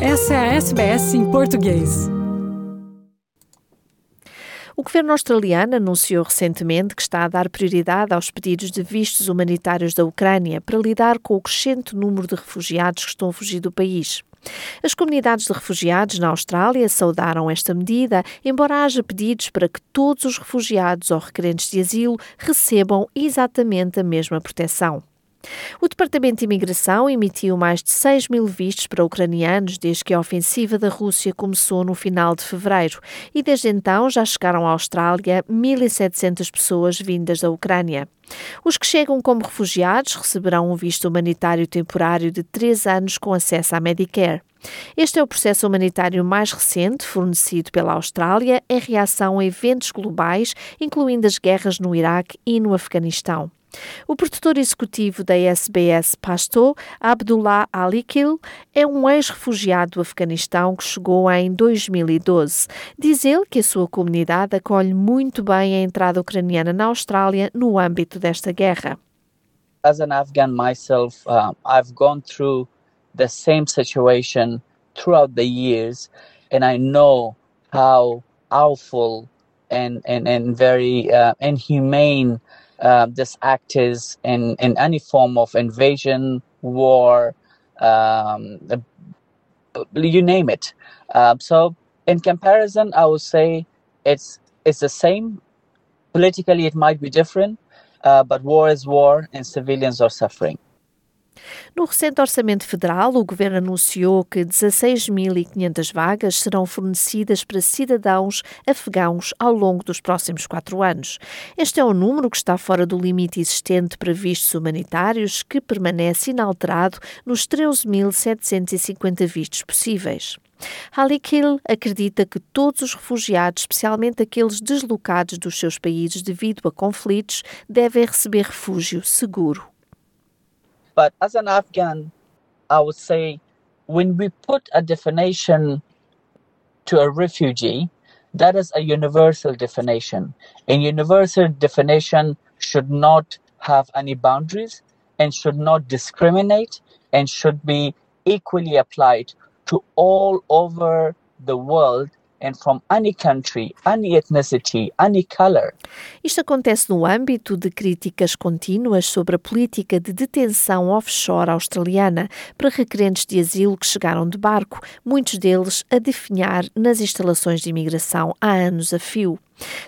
Essa é a SBS em português. O governo australiano anunciou recentemente que está a dar prioridade aos pedidos de vistos humanitários da Ucrânia para lidar com o crescente número de refugiados que estão a fugir do país. As comunidades de refugiados na Austrália saudaram esta medida, embora haja pedidos para que todos os refugiados ou requerentes de asilo recebam exatamente a mesma proteção. O Departamento de Imigração emitiu mais de 6 mil vistos para ucranianos desde que a ofensiva da Rússia começou no final de fevereiro e desde então já chegaram à Austrália 1.700 pessoas vindas da Ucrânia. Os que chegam como refugiados receberão um visto humanitário temporário de três anos com acesso à Medicare. Este é o processo humanitário mais recente fornecido pela Austrália em reação a eventos globais, incluindo as guerras no Iraque e no Afeganistão. O produtor executivo da SBS Pasto, Abdullah Alikil, é um ex-refugiado do Afeganistão que chegou em 2012. Diz ele que a sua comunidade acolhe muito bem a entrada ucraniana na Austrália no âmbito desta guerra. As an Afghan myself, uh, I've gone through the same situation throughout the years, and I know how awful and, and, and very uh, inhumane uh, this act is in, in any form of invasion, war, um, you name it. Uh, so, in comparison, I would say it's it's the same. Politically, it might be different, uh, but war is war, and civilians are suffering. No recente Orçamento Federal, o Governo anunciou que 16.500 vagas serão fornecidas para cidadãos afegãos ao longo dos próximos quatro anos. Este é um número que está fora do limite existente para vistos humanitários, que permanece inalterado nos 13.750 vistos possíveis. Halikil acredita que todos os refugiados, especialmente aqueles deslocados dos seus países devido a conflitos, devem receber refúgio seguro. But as an Afghan, I would say when we put a definition to a refugee, that is a universal definition. A universal definition should not have any boundaries and should not discriminate and should be equally applied to all over the world and from any country, any ethnicity, any color. Isto acontece no âmbito de críticas contínuas sobre a política de detenção offshore australiana para requerentes de asilo que chegaram de barco, muitos deles a definhar nas instalações de imigração há anos a fio.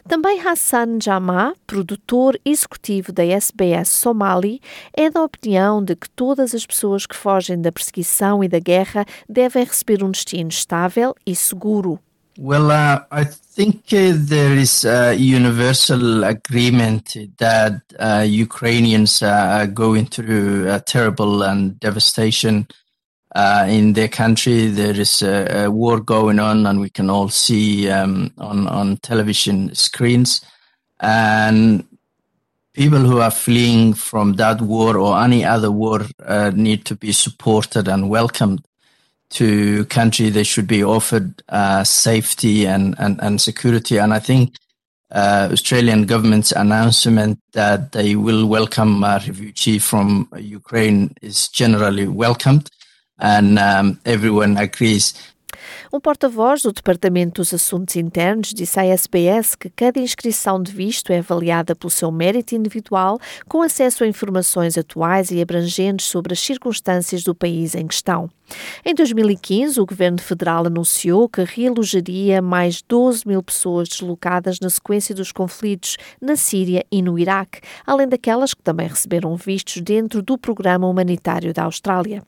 Também Hassan Jama, produtor executivo da SBS Somali, é da opinião de que todas as pessoas que fogem da perseguição e da guerra devem receber um destino estável e seguro. Well, uh, I think uh, there is a universal agreement that uh, Ukrainians are going through a terrible and devastation uh, in their country. There is a, a, war going on, and we can all see um, on on television screens. And people who are fleeing from that war or any other war uh, need to be supported and welcomed to country, they should be offered uh, safety and, and, and security. And I think uh, Australian government's announcement that they will welcome a refugee from Ukraine is generally welcomed, and um, everyone agrees. Um porta-voz do Departamento dos Assuntos Internos disse à SBS que cada inscrição de visto é avaliada pelo seu mérito individual, com acesso a informações atuais e abrangentes sobre as circunstâncias do país em questão. Em 2015, o governo federal anunciou que realojaria mais 12 mil pessoas deslocadas na sequência dos conflitos na Síria e no Iraque, além daquelas que também receberam vistos dentro do programa humanitário da Austrália.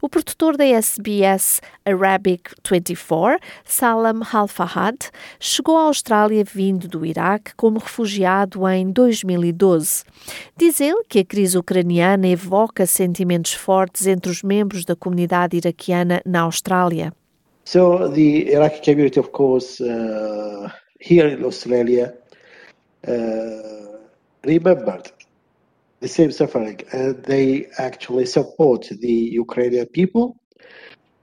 O produtor da SBS Arabic 24, Salam Al-Fahad, chegou à Austrália vindo do Iraque como refugiado em 2012. Diz ele que a crise ucraniana evoca sentimentos fortes entre os membros da comunidade iraquiana na Austrália. So the Iraqi community, of course, uh, here in Australia, uh, remembered the same suffering and they actually support the Ukrainian people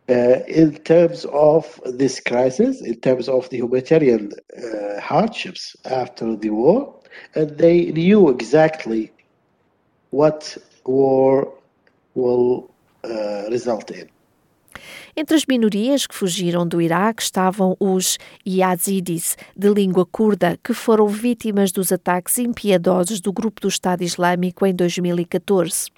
uh, in terms of this crisis, in terms of the humanitarian uh, hardships after the war, and they knew exactly what war will uh, result in. Entre as minorias que fugiram do Iraque estavam os Yazidis, de língua curda, que foram vítimas dos ataques impiedosos do grupo do Estado Islâmico em 2014.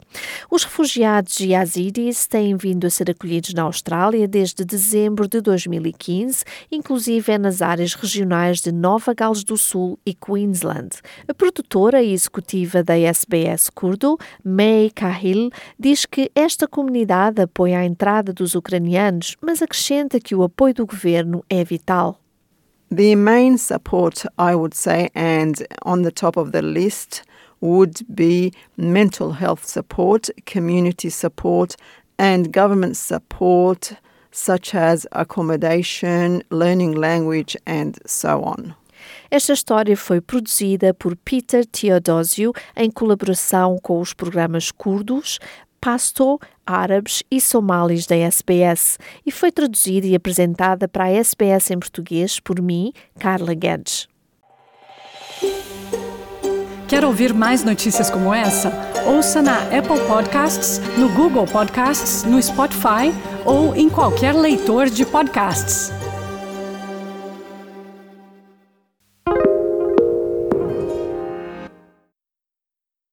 Os refugiados Yazidis têm vindo a ser acolhidos na Austrália desde dezembro de 2015, inclusive nas áreas regionais de Nova Gales do Sul e Queensland. A produtora e executiva da SBS Curdo, May Kahil, diz que esta comunidade apoia a entrada dos ucranianos, mas acrescenta que o apoio do governo é vital. The main support, I would say, and on the top of the list, would be mental health support, community support, and government support, such as accommodation, learning language, and so on. Esta história foi produzida por Peter Teodosio em colaboração com os programas curdos, Pasto, árabes e somalis da SBS e foi traduzida e apresentada para a SBS em português por mim, Carla Guedes. Quer ouvir mais notícias como essa? Ouça na Apple Podcasts, no Google Podcasts, no Spotify ou em qualquer leitor de podcasts.